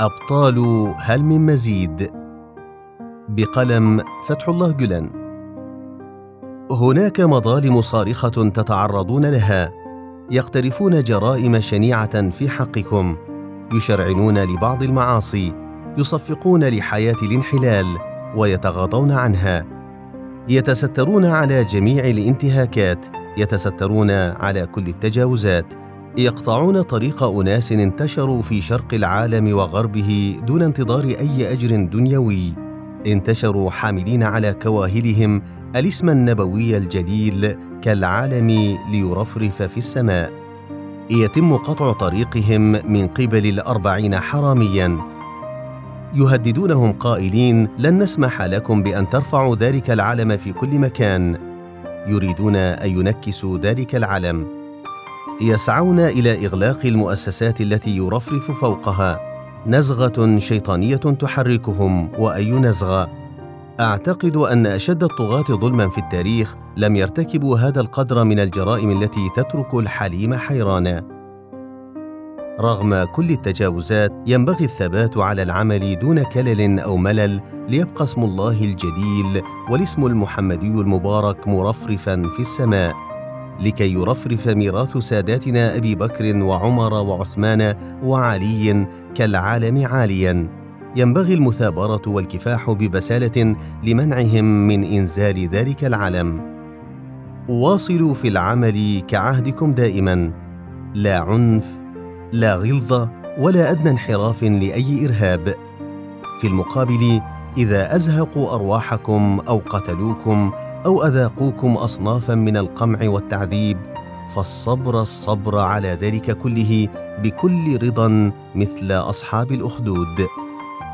أبطال هل من مزيد؟ بقلم فتح الله جلن هناك مظالم صارخة تتعرضون لها يقترفون جرائم شنيعة في حقكم يشرعنون لبعض المعاصي يصفقون لحياة الانحلال ويتغاضون عنها. يتسترون على جميع الانتهاكات يتسترون على كل التجاوزات يقطعون طريق أناس انتشروا في شرق العالم وغربه دون انتظار أي أجر دنيوي. انتشروا حاملين على كواهلهم الاسم النبوي الجليل كالعالم ليرفرف في السماء. يتم قطع طريقهم من قبل الأربعين حراميا. يهددونهم قائلين لن نسمح لكم بأن ترفعوا ذلك العلم في كل مكان. يريدون أن ينكسوا ذلك العلم يسعون إلى إغلاق المؤسسات التي يرفرف فوقها. نزغة شيطانية تحركهم وأي نزغة؟ أعتقد أن أشد الطغاة ظلما في التاريخ لم يرتكبوا هذا القدر من الجرائم التي تترك الحليم حيرانا. رغم كل التجاوزات ينبغي الثبات على العمل دون كلل أو ملل ليبقى اسم الله الجليل والاسم المحمدي المبارك مرفرفا في السماء. لكي يرفرف ميراث ساداتنا أبي بكر وعمر وعثمان وعلي كالعالم عاليا. ينبغي المثابرة والكفاح ببسالة لمنعهم من إنزال ذلك العلم واصلوا في العمل كعهدكم دائما. لا عنف لا غلظة ولا أدنى انحراف لأي إرهاب. في المقابل إذا أزهقوا أرواحكم أو قتلوكم أو أذاقوكم اصنافا من القمع والتعذيب فالصبر الصبر على ذلك كله بكل رضا مثل أصحاب الأخدود.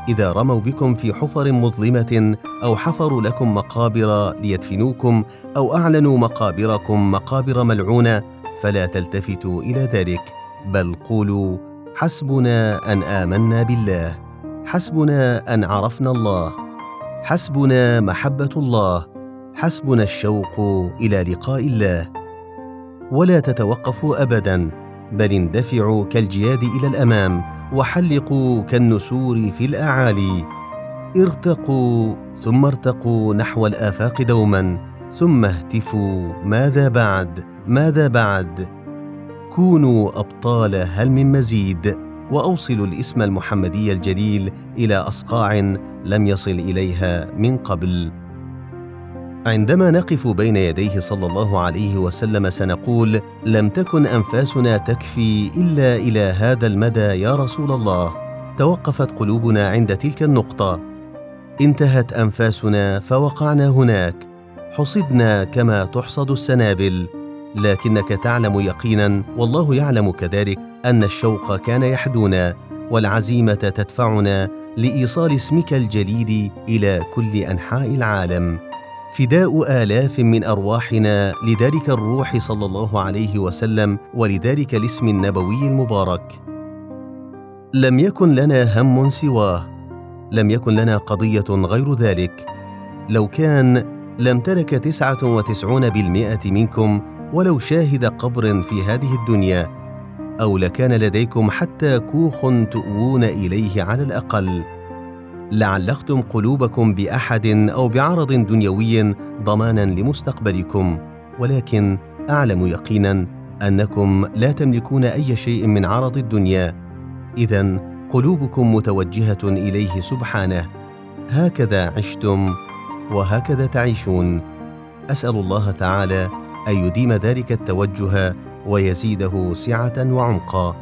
إذا رموا بكم في حفر مظلمة أو حفروا لكم مقابر ليدفنوكم أو أعلنوا مقابركم مقابر ملعونة فلا تلتفتوا إلى ذلك بل قولوا حسبنا أن آمنا بالله حسبنا أن عرفنا الله حسبنا محبة الله حسبنا الشوق إلى لقاء الله. ولا تتوقفوا ابدا بل اندفعوا كالجياد إلى الأمام وحلقوا كالنسور في الأعالي. ارتقوا ثم ارتقوا نحو الآفاق دوما ثم اهتفوا. ماذا بعد؟ ماذا بعد؟ كونوا أبطال هل من مزيد. وأوصلوا الاسم المحمدي الجليل إلى أصقاع لم يصل إليها من قبل. عندما نقف بين يديه صلى الله عليه وسلم سنقول لم تكن أنفاسنا تكفي إلا إلى هذا المدى يا رسول الله. توقفت قلوبنا عند تلك النقطة. انتهت أنفاسنا فوقعنا هناك. حصدنا كما تحصد السنابل. لكنك تعلم يقينا والله يعلم كذلك أن الشوق كان يحدونا والعزيمة تدفعنا لإيصال اسمك الجليل إلى كل أنحاء العالم. فداء آلاف من أرواحنا لذلك الروح صلى الله عليه وسلم ولذلك الاسم النبوي المبارك. لم يكن لنا هم سواه. لم يكن لنا قضية غير ذلك. لو كان لم تلك تسعة وتسعون بالمائه منكم ولو شاهد قبر في هذه الدنيا أو لكان لديكم حتى كوخ تؤوون إليه على الأقل. لعلقتم قلوبكم بأحد أو بعرض دنيوي ضمانا لمستقبلكم ولكن أعلم يقينا أنكم لا تملكون أي شيء من عرض الدنيا. اذا قلوبكم متوجهة إليه سبحانه. هكذا عشتم وهكذا تعيشون. أسأل الله تعالى أن يديم ذلك التوجه ويزيده سعة وعمقا.